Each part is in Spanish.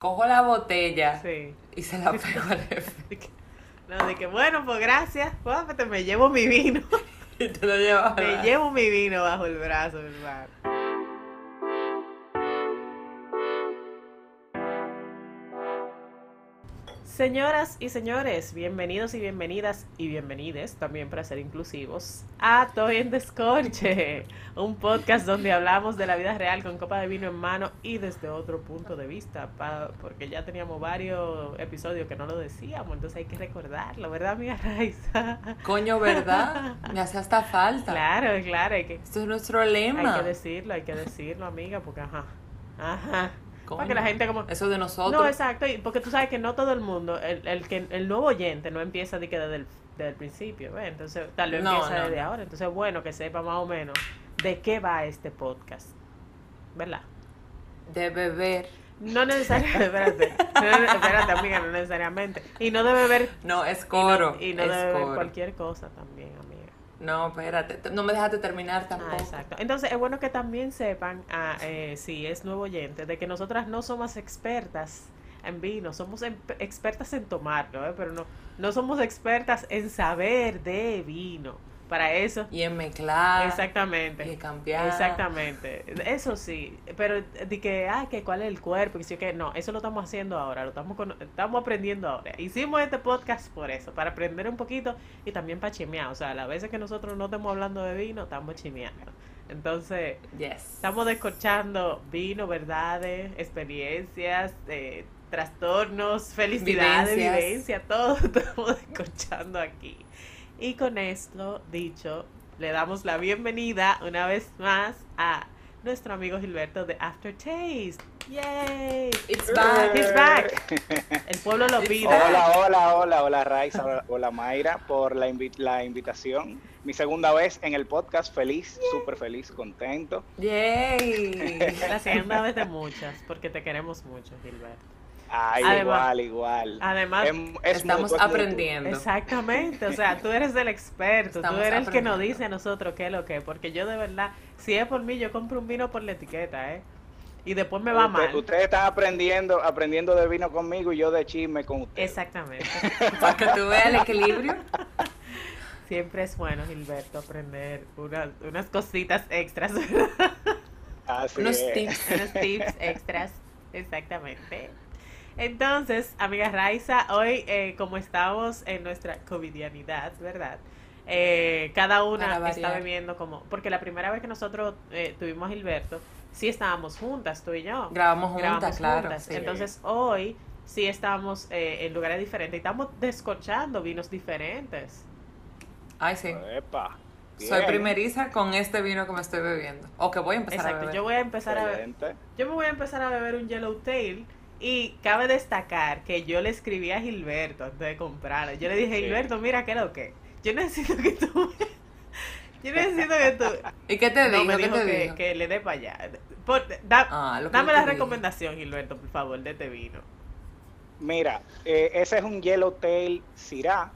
cojo la botella Sí. y se la pego al que- No, de que bueno, pues gracias. Pues, me llevo mi vino. Y te lo llevas Me llevo mi vino bajo el brazo, hermano. Señoras y señores, bienvenidos y bienvenidas y bienvenides, también para ser inclusivos, a Toy en Descorche, un podcast donde hablamos de la vida real con copa de vino en mano y desde otro punto de vista, pa- porque ya teníamos varios episodios que no lo decíamos, entonces hay que recordarlo, ¿verdad, amiga Raiza? Coño, ¿verdad? Me hace hasta falta. Claro, claro, hay que, Esto es nuestro hay lema. que decirlo, hay que decirlo, amiga, porque ajá, ajá, Coño, para que la gente como... Eso de nosotros. No, exacto, y porque tú sabes que no todo el mundo, el, el que el nuevo oyente no empieza de que desde el, desde el principio. Entonces tal vez No, empieza no, desde no. ahora, entonces es bueno que sepa más o menos de qué va este podcast, ¿verdad? De beber. No necesariamente, espérate, amiga, no necesariamente, y no debe ver, No, es coro. y no es debe ver coro. cualquier cosa también, amiga. No, espérate. te- No me dejaste terminar Ah, tampoco. exacto. Entonces es bueno que también sepan, ah, eh, si es nuevo oyente, de que nosotras no somos expertas en vino, somos em- expertas en tomarlo, ¿eh? pero no, no somos expertas en saber de vino. Para eso, Y en mezclar. exactamente. Y en cambiar. Exactamente, eso sí, pero de que, ah, que cuál es el cuerpo, que sí, que no, eso lo estamos haciendo ahora, lo estamos, cono- estamos aprendiendo ahora. Hicimos este podcast por eso, para aprender un poquito y también para chimear, o sea, las veces que nosotros no estamos hablando de vino, estamos chimeando. Entonces, Yes. estamos descorchando vino, verdades, experiencias, eh, trastornos, felicidades, vivencia, todo estamos descorchando aquí. Y con esto dicho, le damos la bienvenida una vez más a nuestro amigo Gilberto de Aftertaste. ¡Yay! It's back. He's back. El pueblo lo It's pide. Hola, hola, hola, hola Raiza, hola, hola Mayra por la, invi- la invitación. Mi segunda vez en el podcast, feliz, súper feliz, contento. Yay. La segunda vez de muchas, porque te queremos mucho, Gilberto. Ay, Además- igual, igual. Además, Em- es Estamos mutuo, es mutuo. aprendiendo. Exactamente, o sea, tú eres el experto, Estamos tú eres el que nos dice a nosotros qué es lo que es, porque yo de verdad, si es por mí, yo compro un vino por la etiqueta, ¿eh? Y después me va Usted- mal. Ustedes están aprendiendo, aprendiendo de vino conmigo y yo de chisme con ustedes. Exactamente. Para que tú veas el equilibrio. Siempre es bueno, Gilberto, aprender unas, unas cositas extras, Así Unos es. tips. unos tips extras, exactamente. Entonces, amiga Raiza, hoy eh, como estamos en nuestra covidianidad, ¿verdad? Eh, cada una está bebiendo como, porque la primera vez que nosotros eh, tuvimos a Gilberto, sí estábamos juntas, tú y yo. Grabamos juntas, Grabamos claro. juntas. sí. Entonces hoy sí estamos eh, en lugares diferentes y estamos descorchando vinos diferentes. Ay, sí. Epa, Soy primeriza con este vino que me estoy bebiendo. O que voy a empezar a Exacto, beber. yo voy a empezar a yo me voy a empezar a beber un Yellowtail y cabe destacar que yo le escribí a Gilberto antes de comprarlo. Yo le dije, Sí. Gilberto, mira qué es lo que. Yo necesito que tú Yo necesito que tú ¿Y qué te No, digo? me ¿Qué dijo te que, dijo? que le dé para allá. Por- da- Ah, dame la recomendación, Gilberto, por favor, de este vino. Mira, eh, ese es un Yellowtail Syrah.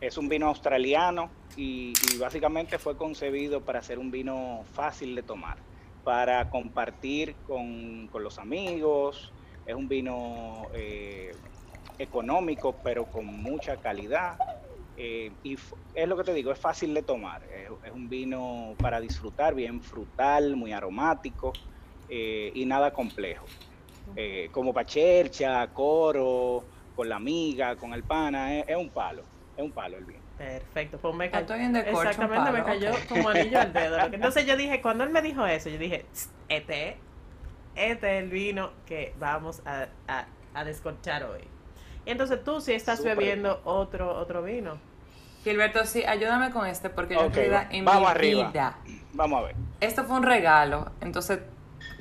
Es un vino australiano y, y básicamente fue concebido para ser un vino fácil de tomar, para compartir con, con los amigos. Es un vino eh, económico, pero con mucha calidad. Eh, y es lo que te digo, es fácil de tomar. Es, es un vino para disfrutar, bien frutal, muy aromático eh, y nada complejo. Eh, como para chercha, coro, con la amiga, con el pana, es, es un palo, es un palo el vino. Perfecto, pues me Ya cayó. Exactamente, me cayó como anillo al dedo. Entonces yo dije, cuando él me dijo eso, yo dije, "Tss, este, este es el vino que vamos a, a, a descorchar hoy. Y entonces tú sí estás bebiendo otro otro vino. Gilberto, sí, ayúdame con este porque yo realidad en vamos mi arriba. vida. Vamos a ver. Esto fue un regalo, entonces,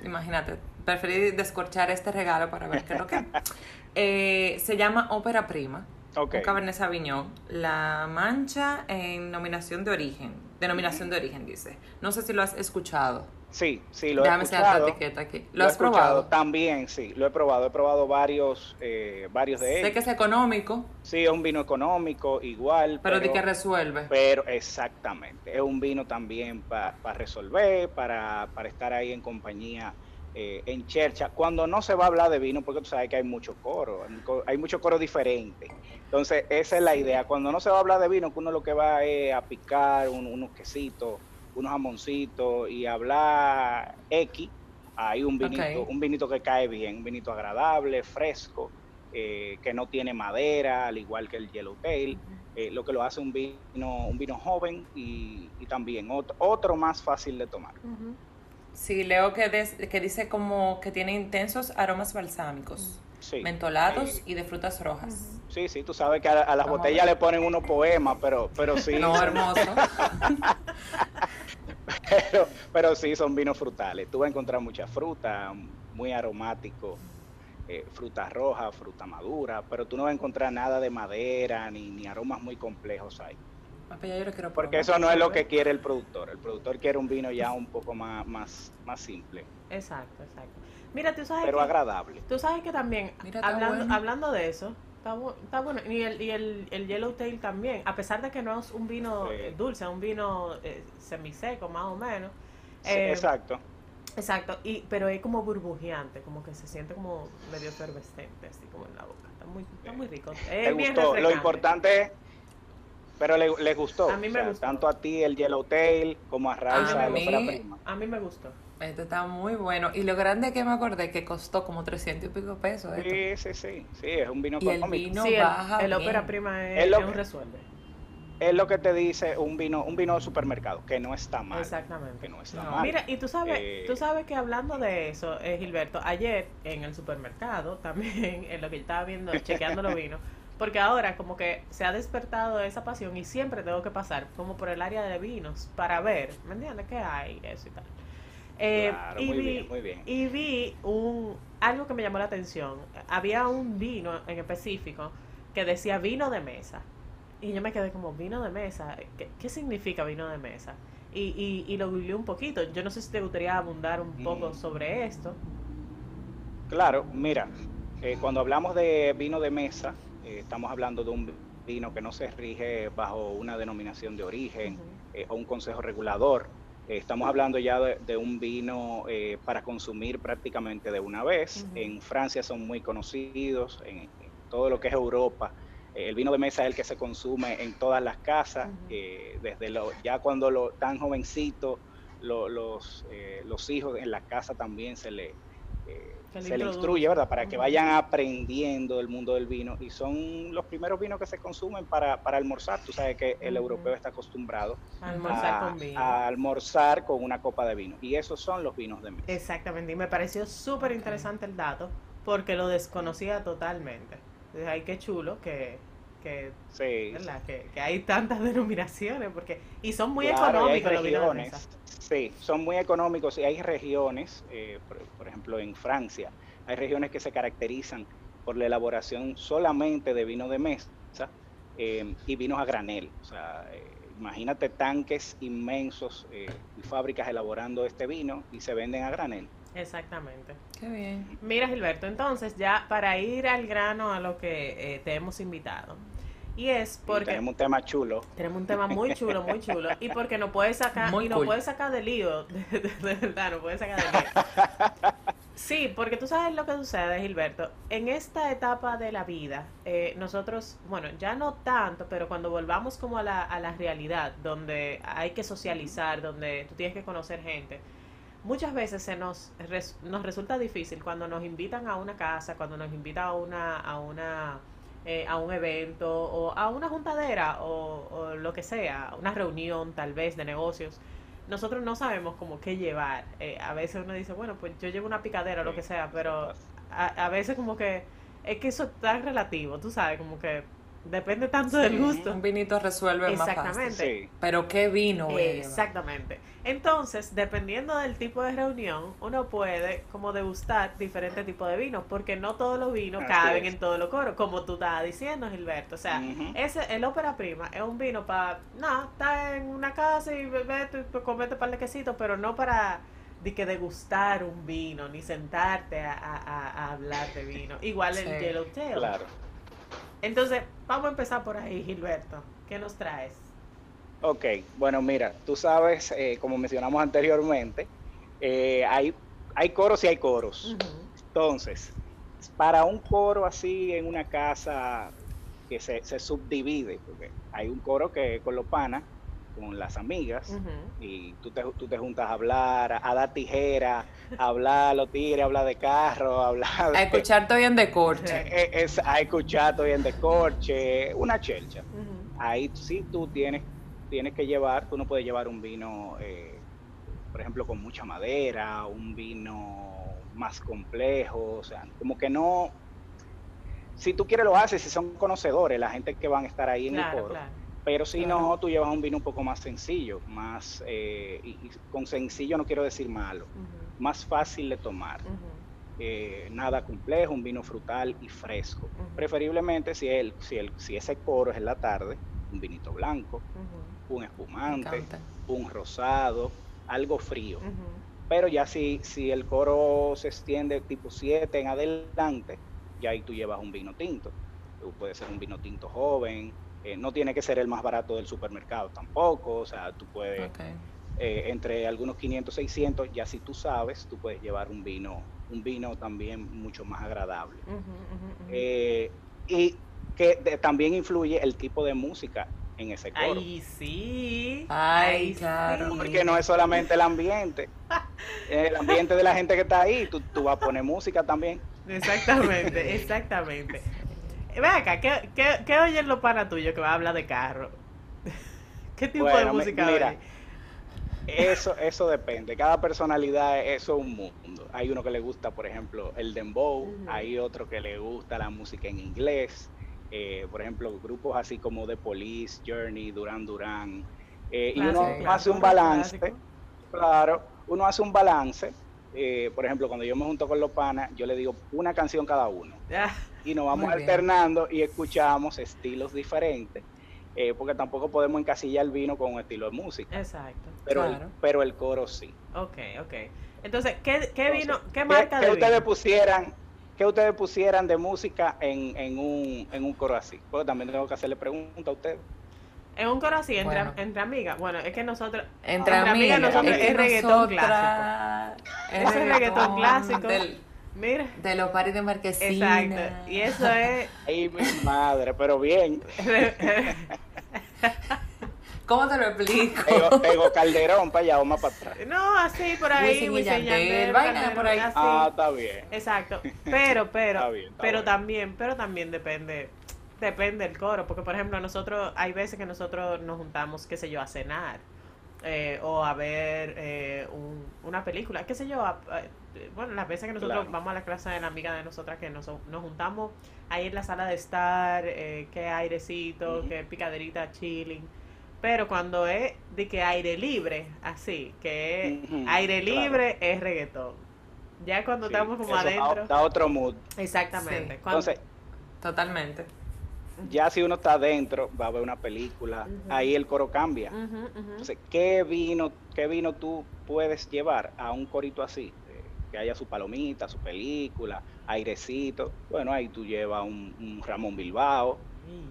imagínate, preferí descorchar este regalo para ver qué es lo que. Eh, se llama Ópera Prima, Ok. un Cabernet Sauvignon. La mancha en nominación de origen, denominación de origen dice. No sé si lo has escuchado. Sí, sí, lo he Déjame la escuchado. etiqueta aquí. ¿Lo, Lo he has probado? también, sí, lo he probado. He probado varios, eh, varios de Sé ellos. que es económico, Sí, es un vino económico, igual. pero, de que resuelve. Pero exactamente, es un vino también para resolver, para, para estar ahí en compañía eh, en chercha, cuando no se va a hablar de vino, porque tú sabes que hay mucho coro, hay mucho coro diferente. Entonces, esa es la idea. Cuando no se va a hablar de vino, que uno lo que va es a picar unos quesitos, unos jamoncitos y hablar X, hay un vinito, un vinito que cae bien, un vinito agradable, fresco, eh, que no tiene madera, al igual que el Yellowtail, eh, lo que lo hace un vino, un vino joven y, también otro, otro, más fácil de tomar. Sí, leo que, que dice como que tiene intensos aromas balsámicos, mentolados y de frutas rojas. Sí, sí, tú sabes que a, las botellas le ponen unos poemas, pero, pero sí. No, hermoso. pero, pero sí, son vinos frutales. Tú vas a encontrar mucha fruta, muy aromático, eh, fruta roja, fruta madura, pero tú no vas a encontrar nada de madera ni, ni aromas muy complejos ahí. Porque eso no es lo que quiere el productor. El productor quiere un vino ya un poco más, más, más simple. Exacto, exacto. Mira, tú sabes Pero agradable. Tú sabes que también, hablando, hablando de eso, está, bueno. Y el, y el, el Yellowtail también, a pesar de que no es un vino eh, dulce, es un vino eh, semiseco más o menos. Eh, exacto. Exacto, y, pero es como burbujeante, como que se siente como medio efervescente, así como en la boca. Está muy, está muy rico. gustó? Lo importante pero le, le gustó. A mí me gustó. Tanto a ti el Yellowtail como a Raiza, a, mí, a mí me gustó. Este está muy bueno. Y lo grande que me acordé que costó como 300 y pico pesos. Sí, sí, sí. Sí, es un vino y El vino baja el, ópera prima es, un resuelve. Es lo que te dice un vino un vino de supermercado, que no está mal. Exactamente. Que no está mal. Mira, y tú sabes, tú eh, sabes que hablando de eso, eh, Gilberto, ayer en el supermercado, también en lo que estaba viendo, chequeando los vinos, porque ahora como que se ha despertado esa pasión y siempre tengo que pasar como por el área de vinos para ver, ¿me entiendes? ¿Qué hay? Eso y tal. Eh, y muy vi, bien, muy bien. Y vi un, algo que me llamó la atención. Había un vino en específico que decía vino de mesa. Y yo me quedé como, vino de mesa, ¿qué, significa vino de mesa? Y, y, y lo googleé un poquito. Yo no sé si te gustaría abundar un poco mm. sobre esto. Claro, mira, eh, cuando hablamos de vino de mesa, eh, estamos hablando de un vino que no se rige bajo una denominación de origen eh, o un consejo regulador. Eh, estamos hablando ya de, un vino para consumir prácticamente de una vez. En Francia son muy conocidos, en, todo lo que es Europa. el vino de mesa es el que se consume en todas las casas, desde lo, ya cuando lo tan jovencito, los, los hijos en la casa también se le se le instruye, ¿verdad? Para que vayan aprendiendo el mundo del vino. Y son los primeros vinos que se consumen para, para almorzar. Tú sabes que el europeo está acostumbrado a almorzar, con vino. a almorzar con una copa de vino. Y esos son los vinos de mesa. Exactamente. Y me pareció súper interesante el dato porque lo desconocía totalmente. Entonces, ay, qué chulo que, que, que, hay tantas denominaciones porque y son muy económicos los vinos de mesa. Sí, son muy económicos y hay regiones, eh, por, ejemplo en Francia, hay regiones que se caracterizan por la elaboración solamente de vino de mesa eh, y vinos a granel. O sea, eh, imagínate tanques inmensos y fábricas elaborando este vino y se venden a granel. Exactamente. Qué bien. Mira, Gilberto, entonces ya para ir al grano a lo que te hemos invitado, y es porque... tenemos un tema chulo. Tenemos un tema muy chulo, muy chulo. Y porque no puedes sacar... y no puedes sacar de lío. De, verdad, no puedes sacar de lío. Sí, porque tú sabes lo que sucede, Gilberto. En esta etapa de la vida, eh, nosotros, bueno, ya no tanto, pero cuando volvamos como a la, a la realidad, donde hay que socializar, donde tú tienes que conocer gente, muchas veces se nos, nos resulta difícil cuando nos invitan a una casa, cuando nos invitan a una... A una eh, a un evento o a una juntadera o, lo que sea, una reunión tal vez de negocios, nosotros no sabemos como qué llevar. Eh, a veces uno dice, bueno, pues yo llevo una picadera o lo que sea, pero a, a veces como que es que eso está relativo, tú sabes, como que Depende tanto del gusto. Un vinito resuelve Exactamente. más fácil. Pero qué vino, Exactamente. Entonces, dependiendo del tipo de reunión, uno puede como degustar diferentes tipos de vinos, porque no todos los vinos caben en todo lo coro, como tú estabas diciendo, Gilberto. O sea, ese el ópera prima es un vino para, no, está en una casa y vete, comete un par de quesitos, pero no para de que degustar un vino, ni sentarte a, hablar de vino. Igual el Yellowtail. Claro. Entonces, vamos a empezar por ahí, Gilberto. ¿Qué nos traes? Ok, bueno, mira, tú sabes, eh, como mencionamos anteriormente, eh, hay hay coros y hay coros. Entonces, para un coro así en una casa que se, se subdivide, porque hay un coro que con los panas, con las amigas, y tú te, tú te juntas a hablar, a, dar tijera, a hablar a los tigres, a hablar de carro, a hablar A escuchar todo en de corche. eh, es, a escuchar todo en de corche, una chelcha. Ahí sí tú tienes, tienes que llevar, tú no puedes llevar un vino, eh, por ejemplo, con mucha madera, un vino más complejo, o sea, como que no, si tú quieres lo haces, si son conocedores, la gente que van a estar ahí en Claro, el coro. claro. Pero si Claro. no, tú llevas un vino un poco más sencillo, más, eh, y, y con sencillo no quiero decir malo, más fácil de tomar, eh, nada complejo, un vino frutal y fresco. Preferiblemente si, el, si, el, si ese coro es en la tarde, un vinito blanco, un espumante, un rosado, algo frío. Pero ya si, si el coro se extiende tipo 7 en adelante, ya ahí tú llevas un vino tinto. Tú puede ser un vino tinto joven, eh, no tiene que ser el más barato del supermercado tampoco, o sea, tú puedes, eh, entre algunos 500, 600, ya si tú sabes, tú puedes llevar un vino, un vino también mucho más agradable. Eh, y que de- también influye el tipo de música en ese coro. Ay, sí. Ay, claro. sí. Porque no es solamente el ambiente, el ambiente de la gente que está ahí, tú, tú vas a poner música también. Exactamente, exactamente. Ve acá, ¿qué, qué, qué oyen los panas tuyos que va a hablar de carro? ¿Qué tipo de Bueno, música mira? Eso, eso depende, cada personalidad, eso es un mundo. Hay uno que le gusta, por ejemplo, el dembow, hay otro que le gusta la música en inglés, eh, por ejemplo, grupos así como The Police, Journey, Duran Duran, eh, y uno Clásico, hace un clásico. balance, claro, uno hace un balance, eh, por ejemplo, cuando yo me junto con los panas, yo le digo una canción cada uno. Y nos vamos alternando y escuchamos estilos diferentes, eh, porque tampoco podemos encasillar el vino con un estilo de música, exacto. pero, Claro. el, pero el coro sí. Ok, ok. Entonces, ¿qué, qué Entonces, vino, qué marca ¿qué de ustedes vino? pusieran, qué ustedes pusieran de música en, en, un, en un coro así? Porque también tengo que hacerle pregunta a ustedes. En un coro así, entre, Bueno. entre amigas. Bueno, es que nosotros. Entre Entre amigas amigas, nosotros es que es reggaetón nosotras- es Ese es reggaetón clásico. del- Mira. de los paris de marquesina. Exacto. Y eso es. Ay, mi madre, pero bien. ¿Cómo te lo explico? Tego Calderón para allá o más para atrás. no, así por ahí. Wisin vaina por ahí. así. Ah, está bien. Exacto. Pero, pero, Está bien, está pero también, pero también depende, depende del coro. Porque, por ejemplo, nosotros, hay veces que nosotros nos juntamos, qué sé yo, a cenar. Eh, o a ver eh, un- una película, qué sé yo. a- a- bueno, las veces que nosotros Claro. vamos a la clase de la amiga de nosotras que nos, nos juntamos ahí en la sala de estar, eh, que airecito, Ujú. que picaderita, chilling. Pero cuando es de que aire libre, así, que aire claro. libre es reggaetón. Ya cuando Sí, estamos como adentro. Da otro mood. Exactamente. Sí. Cuando- Entonces, Totalmente. Ya si uno está adentro, va a ver una película, ahí el coro cambia. Entonces, ¿qué vino, ¿qué vino tú puedes llevar a un corito así? Eh, que haya su palomita, su película, airecito. Bueno, ahí tú llevas un, un Ramón Bilbao,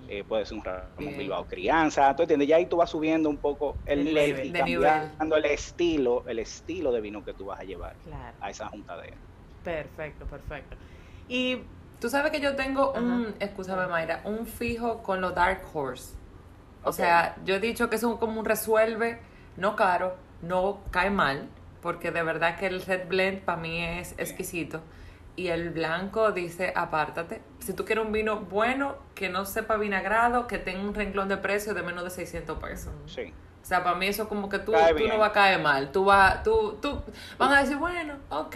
eh, puede ser un Ramón. Bilbao crianza, ¿tú entiendes? Ya ahí tú vas subiendo un poco el El nivel y cambiando el estilo, el estilo de vino que tú vas a llevar Claro. a esa juntadera. Perfecto, perfecto. Y Tú sabes que yo tengo un, escúchame Mayra, un fijo con los Dark Horse. O sea, yo he dicho que es un, como un resuelve, no caro, no cae mal, porque de verdad que el Red Blend para mí es exquisito. Y el blanco dice, apártate. Si tú quieres un vino bueno, que no sepa vinagrado, que tenga un renglón de precio de menos de 600 pesos. Sí. O sea, para mí eso como que tú, tú no vas a caer mal. Tú vas, tú, tú, van a decir, bueno, ok,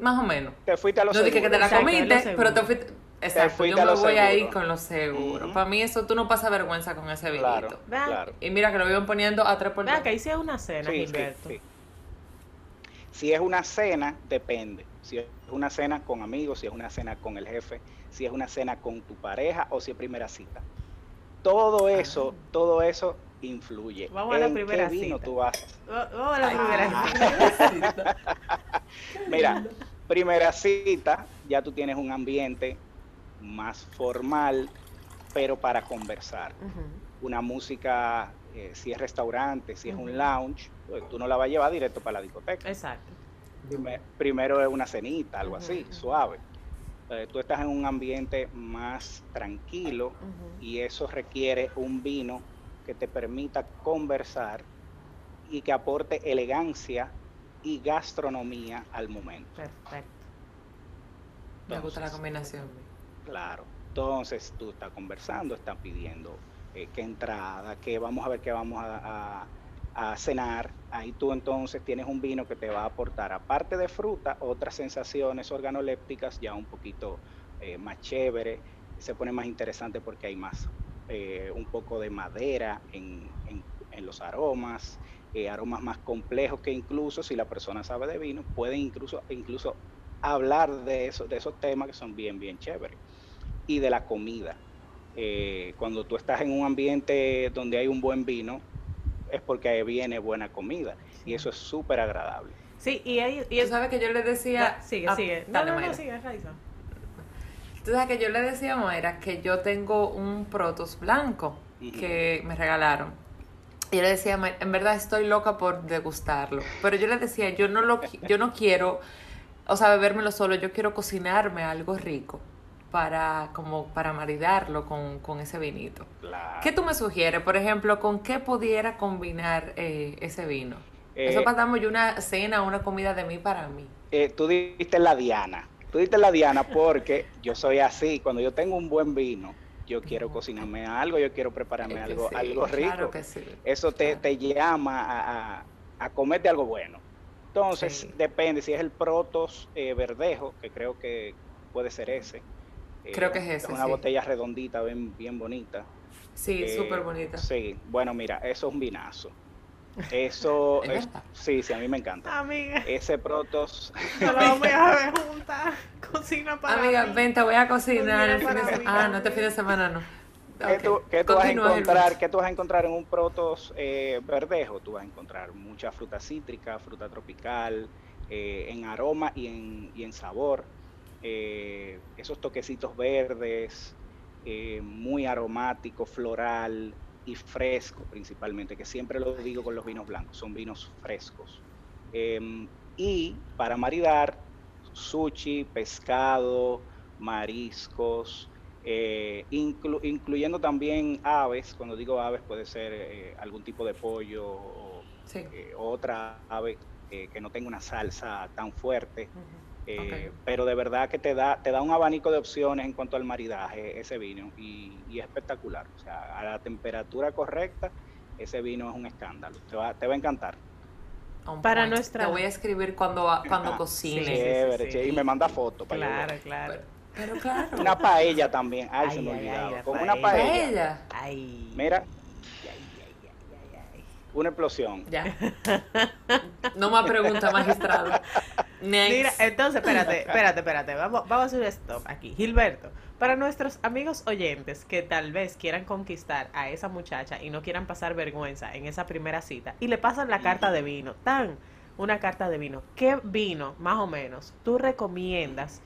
más o menos. Te fuiste a los No dije que te la Exacto, comiste, pero te fuiste. Exacto, fuiste yo a me lo voy seguro. ahí con lo seguro. Ujú. Para mí eso tú no pasas vergüenza con ese vinito. Claro, claro. Y mira que lo viven poniendo a tres por vea que hice una cena, Sí, sí, Gilberto. sí. Si es una cena, depende. Si es una cena con amigos, si es una cena con el jefe, si es una cena con tu pareja o si es primera cita. Todo eso, todo eso influye. Vamos a la primera qué vino cita. tú vas. Va- Vamos a la Ay, primera cita. Mira, primera cita, ya tú tienes un ambiente más formal, pero para conversar. Una música, eh, si es restaurante, si es un lounge, pues tú no la vas a llevar directo para la discoteca. Exacto. primero es una cenita, algo así, suave. Eh, tú estás en un ambiente más tranquilo y eso requiere un vino que te permita conversar y que aporte elegancia y gastronomía al momento. Perfecto. Me gusta la combinación. Claro. Entonces tú estás conversando, estás pidiendo eh, qué entrada, qué vamos a ver qué vamos a, cenar. Ahí tú entonces tienes un vino que te va a aportar, aparte de fruta, otras sensaciones organolépticas ya un poquito eh, más chévere. Se pone más interesante porque hay más, eh, un poco de madera en, en los aromas, aromas más complejos que incluso si la persona sabe de vino, pueden incluso, incluso hablar de, eso, de esos temas que son bien, bien chéveres. Y de la comida. Eh, cuando tú estás en un ambiente donde hay un buen vino, es porque viene buena comida. Y eso es súper agradable. Sí, y, hay, y él sabe que yo le decía... sigue, sigue. No, no, no, sigue, Tú sabes que yo le decía a Mayra que yo tengo un protos blanco que me regalaron. Y yo le decía, en verdad estoy loca por degustarlo. Pero yo le decía, yo no lo yo no quiero o sea, bebérmelo solo, yo quiero cocinarme algo rico para como para maridarlo con, ese vinito. ¿Qué tú me sugieres? Por ejemplo, ¿con qué pudiera combinar eh, ese vino? Eso pasamos yo una cena, una comida de mí para mí. Eh, tú diste la diana. Tú diste la diana porque yo soy así. Cuando yo tengo un buen vino, yo quiero cocinarme algo, yo quiero prepararme algo, algo rico. Claro que sí, Eso te, te llama a, a comerte algo bueno. Entonces, depende si es el Protos eh, Verdejo, que creo que puede ser ese. creo que es ese. una botella redondita, bien, bien bonita. Sí, eh, súper bonita. Sí, bueno, mira, eso es un vinazo. Eso, es, sí, sí, a mí me encanta. Amiga. Ese Protos. No lo voy a ver juntas. Cocina para Amiga, ven, te voy a cocinar el fin de semana. Ah, no, este fin de semana no. ¿Qué, tú, vas a encontrar, ¿Qué tú vas a encontrar en un protos eh, verdejo? Tú vas a encontrar mucha fruta cítrica, fruta tropical, eh, en aroma y en, y en sabor. Eh, esos toquecitos verdes, muy aromático, floral y fresco principalmente, que siempre lo digo con los vinos blancos, son vinos frescos. Em, y para maridar, sushi, pescado, mariscos, eh, incluyendo también aves, cuando digo aves puede ser eh, algún tipo de pollo o eh, otra ave que no tenga una salsa tan fuerte, pero de verdad que te da, te da un abanico de opciones en cuanto al maridaje ese vino y, es espectacular, o sea, a la temperatura correcta ese vino es un escándalo, te va, te va a encantar. Para nuestra... Te voy a escribir cuando, cuando cocine. y me manda fotos. Claro, claro. Pero claro. Una paella también. Ay, se me olvidaba. Con una paella. Ay. Mira. Una explosión. Ya. No más pregunta, magistrado. Mira, entonces, espérate, espérate, espérate. Vamos, vamos a hacer stop aquí. Gilberto, para nuestros amigos oyentes que tal vez quieran conquistar a esa muchacha y no quieran pasar vergüenza en esa primera cita y le pasan la carta de vino, tan una carta de vino, ¿qué vino, más o menos, tú recomiendas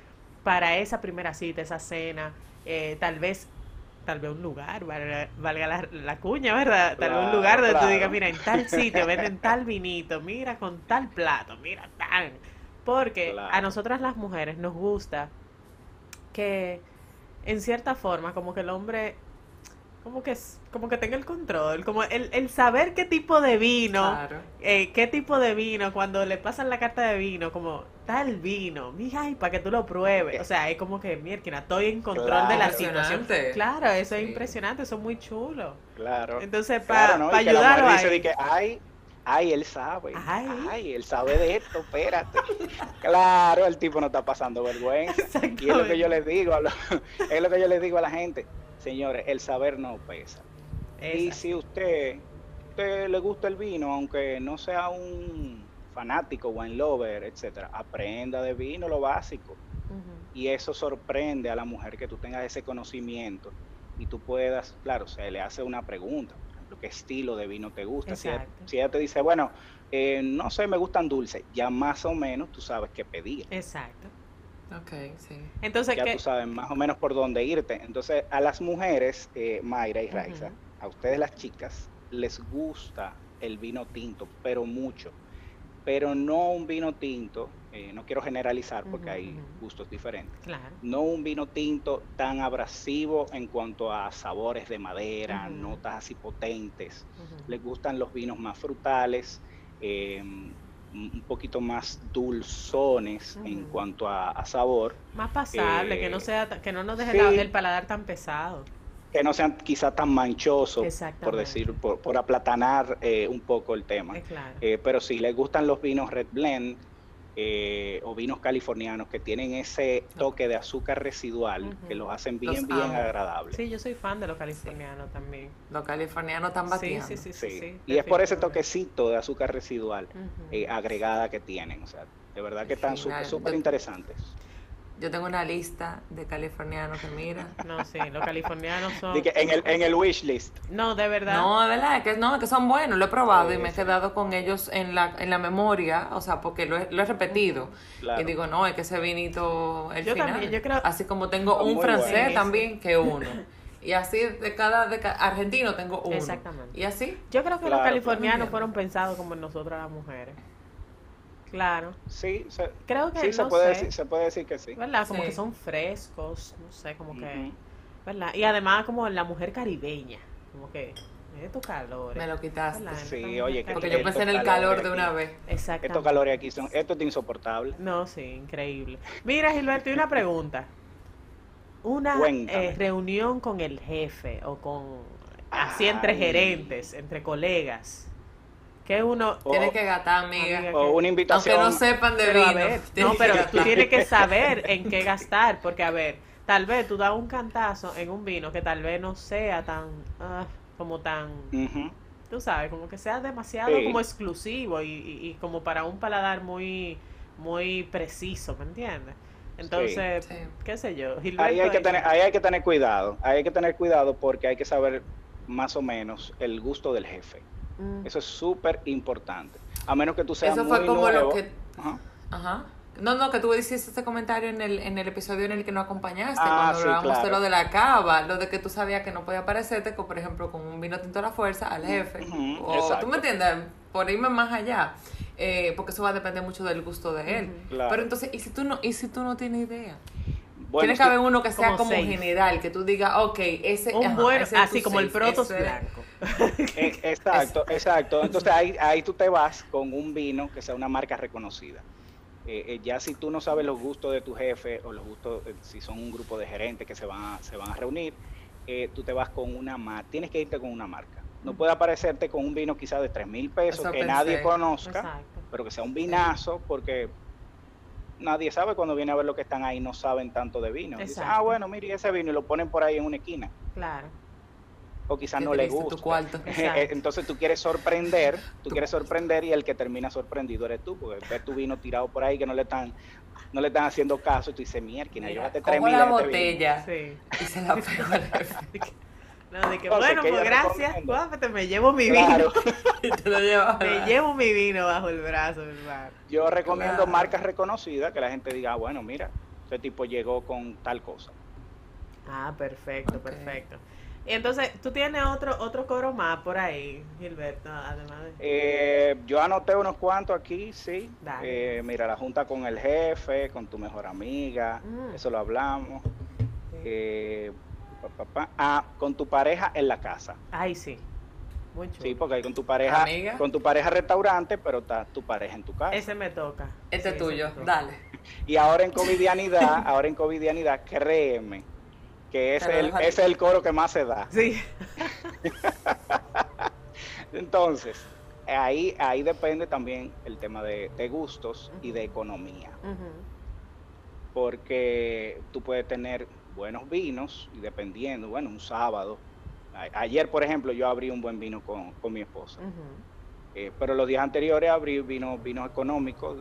para esa primera cita, esa cena, eh, tal vez tal vez un lugar, valga, la, cuña, ¿verdad? Tal vez un lugar donde tú digas, mira, en tal sitio venden tal vinito, mira, con tal plato, mira, tan. Porque a nosotras las mujeres nos gusta que, en cierta forma, como que el hombre como que como que tenga el control, como el, el saber qué tipo de vino, eh, qué tipo de vino, cuando le pasan la carta de vino, como tal vino, mija, y para que tú lo pruebes. O sea, es como que, mierda, estoy en control de la situación. Claro, eso es impresionante, eso es muy chulo. Claro. Entonces, para claro, ayudar dice que, ay, ay, él sabe. Ay. él sabe de esto, espérate. claro, el tipo no está pasando vergüenza. Y es lo que yo les digo, es lo que yo les digo a la gente Señores, el saber no pesa. Y si usted, usted le gusta el vino, aunque no sea un fanático, wine lover, etcétera, aprenda de vino lo básico. Y eso sorprende a la mujer que tú tengas ese conocimiento y tú puedas, claro, se le hace una pregunta, por ejemplo, ¿qué estilo de vino te gusta? Si ella, te dice, bueno, eh, no sé, me gustan dulces, ya más o menos tú sabes qué pedir. Exacto. Ok, sí. Entonces, ya tú sabes más o menos por dónde irte. Entonces, a las mujeres, eh, Mayra y Raiza, a ustedes las chicas, les gusta el vino tinto, pero mucho. Pero no un vino tinto, eh, no quiero generalizar porque hay gustos diferentes, no un vino tinto tan abrasivo en cuanto a sabores de madera, notas así potentes, les gustan los vinos más frutales, em, un poquito más dulzones en cuanto a, sabor. Más pasable, que no eh, sea que no nos deje el paladar tan pesado que no sean quizá tan manchosos, por decir, por, aplatanar eh, un poco el tema. Eh, pero si les gustan los vinos Red Blend eh, o vinos californianos que tienen ese toque de azúcar residual que los hacen bien, bien agradables. Sí, yo soy fan de los californianos también. Los californianos están batiendo. Sí, sí, sí. y es por ese toquecito de azúcar residual agregada que tienen. O sea, de verdad que están súper interesantes. Yo tengo una lista de californianos que mira. No, sí, los californianos son. en el, en el wish list. No, de verdad. No, de verdad, que, no, que son buenos. Lo he probado y me he quedado con ellos en la, en la memoria, o sea, porque lo he, lo he repetido. Y digo, no, es que ese vinito. El yo final. también, yo creo. Así como tengo un francés también que uno. Y así de cada, de argentino tengo uno. Exactamente. Y así. Yo creo que los californianos fueron pensados como nosotras las mujeres. Claro. Sí, se, Creo que sí, se, puede decir, se puede decir que sí. ¿Verdad? Como que son frescos, no sé, como que... ¿Verdad? Y además como la mujer caribeña, como que... Estos calores. Me lo quitaste. Sí, oye, Porque yo pensé en el calor de una vez. Exacto. Estos calores aquí son, esto es insoportable. No, sí, increíble. Mira, Gilberto, y una pregunta. Una eh, reunión con el jefe o con así entre gerentes, entre colegas que uno tiene que gastar, amiga. O una invitación. Aunque no sepan de vino. no, pero tú tienes que saber en qué gastar, porque a ver, tal vez tú das un cantazo en un vino que tal vez no sea tan, ah, como tan, tú sabes, como que sea demasiado como exclusivo y, como para un paladar muy, muy preciso, ¿me entiendes? Entonces, qué sé yo. ahí hay, que tener, ahí hay que tener cuidado, ahí hay que tener cuidado porque hay que saber más o menos el gusto del jefe. Mm. Eso es súper importante. A menos que tú seas Eso fue como lo que... Ajá. No, no, que tú hiciste ese comentario en el, en el episodio en el que nos acompañaste, ah, cuando hablábamos de lo de la cava, lo de que tú sabías que no podía parecerte, por ejemplo, con un vino tinto a la fuerza al jefe. o tú me entiendes, por irme más allá. Eh, porque eso va a depender mucho del gusto de él. Pero entonces, ¿y si tú no, y si tú no tienes idea? Tiene que haber uno que sea como, general, que tú digas, ok, ese, un buen, así como el proto blanco. Eh, exacto, exacto. Entonces ahí, ahí tú te vas con un vino que sea una marca reconocida. Eh, eh, ya si tú no sabes los gustos de tu jefe o los gustos, si son un grupo de gerentes que se van a, se van a reunir, tú te vas con una marca, tienes que irte con una marca. No puede aparecerte con un vino quizás de 3 mil pesos que nadie conozca, pero que sea un vinazo, porque nadie sabe cuando viene a ver lo que están ahí, no saben tanto de vino. Dicen, ah, bueno, mire ese vino y lo ponen por ahí en una esquina. Claro. O quizás no le gusta. Eh, entonces tú quieres sorprender, tú quieres sorprender y el que termina sorprendido eres tú, porque ves tu vino tirado por ahí que no le están no le están haciendo caso y tú dices, mierda, llévate tres mil la este botella sí. y se la pegó No, de que, bueno, pues gracias, me llevo mi vino. te lo me llevo mi vino bajo el brazo, hermano. Yo recomiendo marcas reconocidas que la gente diga, ah, bueno, mira, este tipo llegó con tal cosa. Ah, perfecto, perfecto. Y entonces, ¿tú tienes otro otro coro más por ahí, Gilberto? Además eh, yo anoté unos cuantos aquí, sí. Eh, mira, la junta con el jefe, con tu mejor amiga, mm. eso lo hablamos. Eh, Ah, con tu pareja en la casa. Ay, sí. Sí, porque hay con tu pareja, con tu pareja restaurante, pero está tu pareja en tu casa. Ese me toca. Ese es tuyo, dale. Y ahora en covidianidad, ahora en covidianidad, créeme, que es, el, es el coro que más se da. Sí. Entonces, ahí, ahí depende también el tema de, gustos y de economía. Porque tú puedes tener buenos vinos y dependiendo, bueno, un sábado. ayer, por ejemplo, yo abrí un buen vino con, mi esposa. Eh, pero los días anteriores abrí vinos vino económicos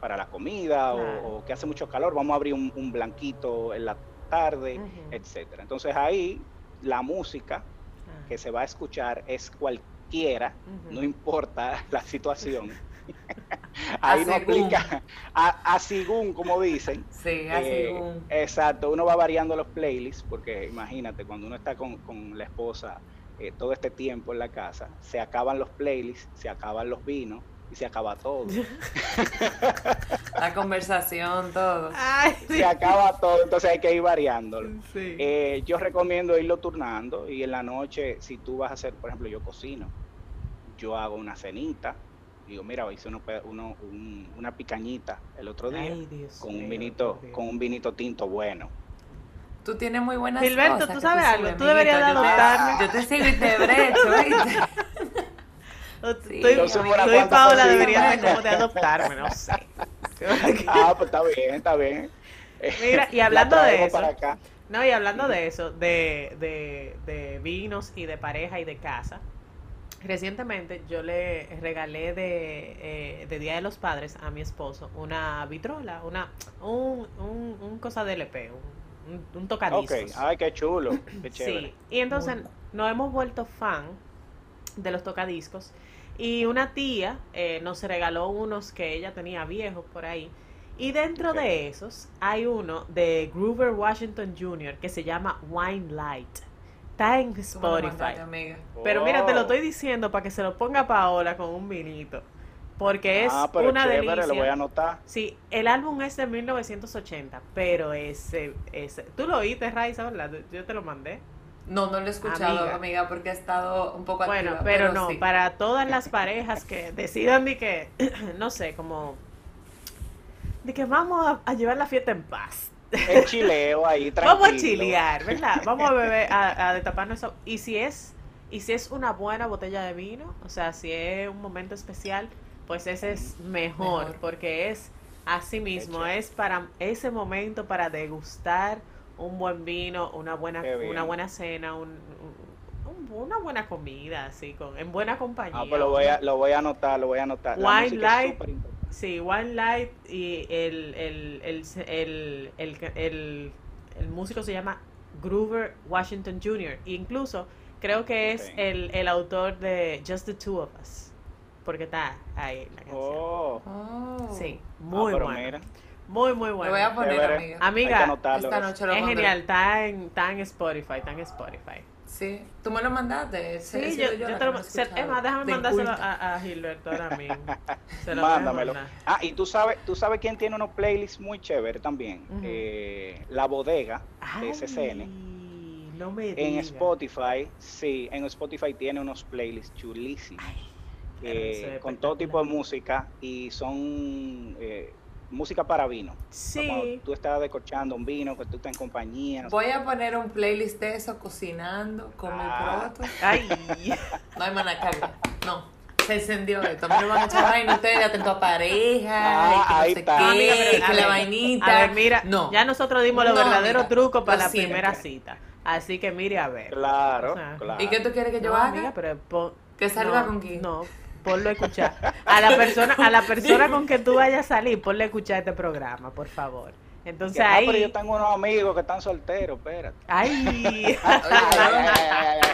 para la comida o, que hace mucho calor, vamos a abrir un, blanquito en la tarde, etcétera. Entonces ahí la música ah. que se va a escuchar es cualquiera, no importa la situación. Ahí no aplica a, según, como dicen. Sí, a eh, Exacto, uno va variando los playlists, porque imagínate, cuando uno está con, la esposa eh, todo este tiempo en la casa, se acaban los playlists, se acaban los vinos, y se acaba todo. La conversación, todo. Ay, se acaba todo, entonces hay que ir variándolo. sí. Eh, yo recomiendo irlo turnando y en la noche, si tú vas a hacer, por ejemplo, yo cocino, yo hago una cenita, digo, mira, hice uno, uno- un- una picañita el otro día Ay, Dios con un vinito, Dios. con un vinito tinto bueno. Tú tienes muy buenas Gilberto, cosas tú sabes algo, tú deberías de amiguito. Yo te- adoptarme. Yo te sigo y te brecho, ¿viste? Sí, tú y- yo subo tú unas y cuantas Paola cositas. deberían de como de adoptarme, no sé. Ah, pues está bien, está bien. Mira, y La hablando de eso, para acá. No, y hablando de eso, de, de, de vinos y de pareja y de casa, recientemente yo le regalé de, eh, de Día de los Padres a mi esposo una vitrola, una un, un, un cosa de LP, un, un, tocadiscos. ay, qué chulo, qué chévere. Sí, y entonces nos hemos vuelto fan de los tocadiscos. Y una tía eh, nos regaló unos que ella tenía viejos por ahí. Y dentro de esos hay uno de Groover Washington Jr. que se llama Wine Light. Está en Spotify. mandaste, amiga. Pero mira, te lo Oh. estoy diciendo para que se lo ponga Paola con un vinito. Porque es ah, pero una chévere, delicia. lo voy a anotar. Sí, el álbum es de 1980, pero ese, ese... ¿Tú lo oíste, Raiza, verdad? Yo te lo mandé. No, no lo he escuchado, Amiga. amiga, porque he estado un poco Bueno, activa, pero, no, sí. para todas las parejas que decidan de que, no sé, como de que vamos a, a llevar la fiesta en paz. El chileo ahí, tranquilo. Vamos a chilear, ¿verdad? Vamos a beber, a, a destaparnos eso. Y si es, y si es una buena botella de vino, o sea, si es un momento especial, pues ese es mejor, Mejor. porque es así mismo, es para ese momento para degustar un buen vino, una buena, una buena cena, un, un- una buena comida, así, con, en buena compañía. Ah, pues lo voy a, lo voy a anotar, lo voy a anotar. Wine Light. Sí, One Light y el, el, el, el, el, el- el músico se llama Groover Washington Jr. E incluso creo que es el, el autor de Just the Two of Us. Porque está ahí la canción. Oh, Oh. Sí, ah, muy bueno. Muy, muy Lo bueno. voy a poner, Chévere. amiga. Amiga, anotarlo. Esta noche lo Es pondré. genial, está en, está en Spotify, está en Spotify. Sí, tú me lo mandaste. Sí, yo, yo te lo se- escuchado. Emma, déjame De mandárselo a, a Gilberto ahora mismo. Se lo mándamelo. Ah, y tú sabes, tú sabes quién tiene unos playlists muy chéveres también. Eh, la bodega de SCN. No me En digas. Spotify, sí, en Spotify tiene unos playlists chulísimos. eh, es con todo tipo de música y son eh, música para vino. Como Sí. tú estás decorchando un vino, que tú estás en compañía. no. Voy a poner un playlist de eso cocinando con Ah. mi proto. Ay, No hay manacarga. No. Se encendió esto. A mí no me van a echar vaina. Ustedes atento a pareja. Ah, y que ahí no sé está. qué. Amiga, pero, que la vainita. a ver, mira, No. ya nosotros dimos los No, verdaderos amiga, trucos para la siempre. primera cita. Así que mire a ver. Claro, O sea, claro. ¿Y qué tú quieres que yo No, haga? amiga, pero pon- Que salga no, con quién. No, ponlo a escuchar. A la persona, a la persona con que tú vayas a salir, ponle a escuchar este programa, por favor. Entonces Que, ah, pero yo ahí. tengo unos amigos que están solteros, espérate. Ay, ay, ay, ay.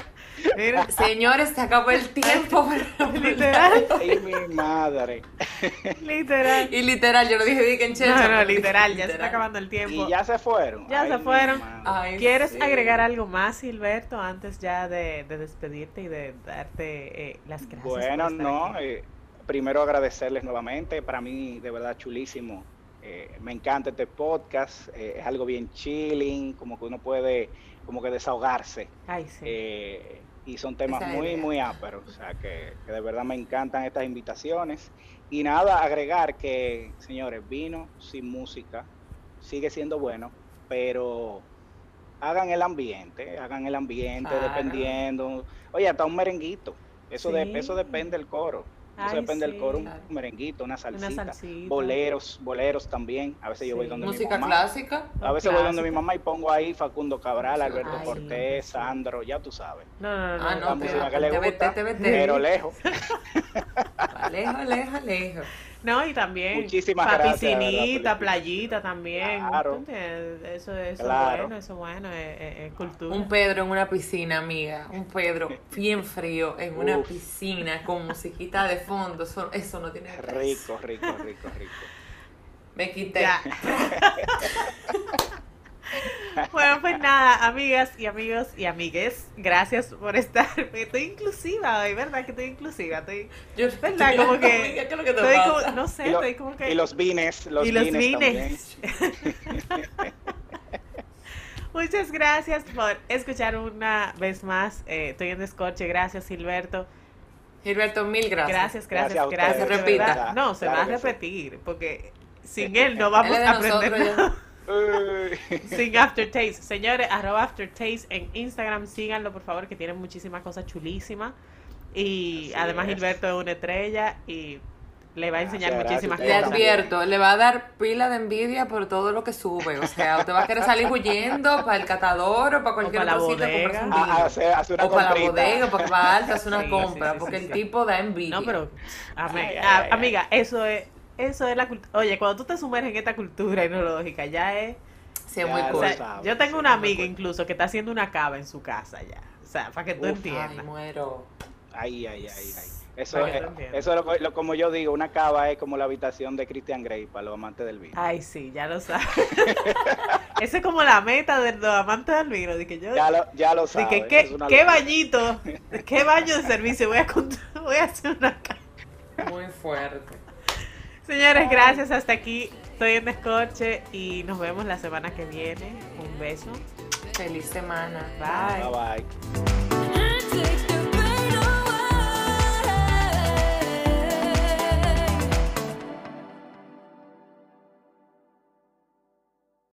Mira, Señores, se acabó el tiempo. literal, Ay, mi madre. literal. y literal, yo lo dije, dije en checha. No, no, literal, ya se está acabando el tiempo. Y ya se fueron. Ya Ay, se fueron. Ay, ¿Quieres sí. agregar algo más, Gilberto, antes ya de, de despedirte y de darte eh, las gracias? Bueno, no, eh, primero agradecerles nuevamente, para mí de verdad chulísimo, Eh, me encanta este podcast, eh, es algo bien chilling, como que uno puede como que desahogarse Ay, sí. eh, y son temas Esa muy, idea. muy ásperos, o sea que, que de verdad me encantan estas invitaciones y nada, agregar que, señores, vino sin música sigue siendo bueno, pero hagan el ambiente, hagan el ambiente Claro. dependiendo, oye, hasta un merenguito, eso, de, eso depende del coro. Eso Ay, depende del sí. coro, un Claro. merenguito, una salsita, salsita. boleros, boleros también. A veces yo voy Sí. donde Música mi mamá. clásica. A veces voy donde mi Clásica. mamá y pongo ahí Facundo Cabral, Alberto Ay, Cortés, sí. Sandro, ya tú sabes. No, no, no. Ah, no, la no, música pero que le gusta, TBT. pero lejos. Lejos, lejos, lejos. No, y también Muchísimas pa' gracias, de verdad, piscinita, playita también. Claro. Eso, eso Claro. es bueno, eso es bueno, es, cultura. Un Pedro en una piscina, amiga. Un Pedro bien frío en una Uf. piscina con musiquita de fondo. Eso, eso no tiene precio. Rico, rico, rico, rico. Me quité. Bueno, pues nada, amigas y amigos y amigues, gracias por estar. Estoy inclusiva hoy, ¿verdad? Que estoy inclusiva. Estoy, Yo, ¿verdad? Como que. Amiga, ¿qué es lo que te estoy como- no sé, lo- estoy como que. y los vines, los y los vines. Muchas gracias por escuchar una vez más. Eh, estoy en descorche. Gracias, Gilberto. Gilberto, mil gracias. Gracias, gracias, Gracias gracias. Repita. No, se Claro va a que sí. repetir, porque sin él no vamos Él a aprender nosotros, nada. Sin Aftertaste. Señores, arroba Aftertaste en Instagram, síganlo por favor, que tienen muchísimas cosas chulísimas. Y Así además es. Gilberto es una estrella y le va a enseñar Gracias, muchísimas gracias. Le cosas. advierto, le va a dar pila de envidia por todo lo que sube. O sea, usted va a querer salir huyendo para el catador o para cualquier para la cosita a comprarse bodega. un A- a vino. hacer- hacer una o para la bodega, para que va a alta, hacer una Sí, compra, sí, sí, porque sí, el sí. tipo da envidia. No, pero ami- Ay, ay, a- ay, amiga, eso es eso es la cultura. Oye, cuando tú te sumerges en esta cultura etnológica, ya es Sí, es muy o cool. sea, yo tengo sí, una amiga cool. incluso que está haciendo una cava en su casa ya. O sea, para que tú Uf, Ay, entiendas. muero. Ay, ay, ay, ay. Eso, es, eso es lo, lo- como yo digo, una cava es como la habitación de Christian Grey para los amantes del vino. Ay, sí, ya lo sabes. Esa es como la meta de los amantes del vino. De que yo, Ya lo, ya lo sabes. que, ¿qué, qué bañito, qué baño de servicio voy a, voy a hacer una cava. Muy fuerte. Señores, gracias. Hasta aquí. Estoy en Descorche y nos vemos la semana que viene. Un beso. Feliz semana. Bye. Bye bye.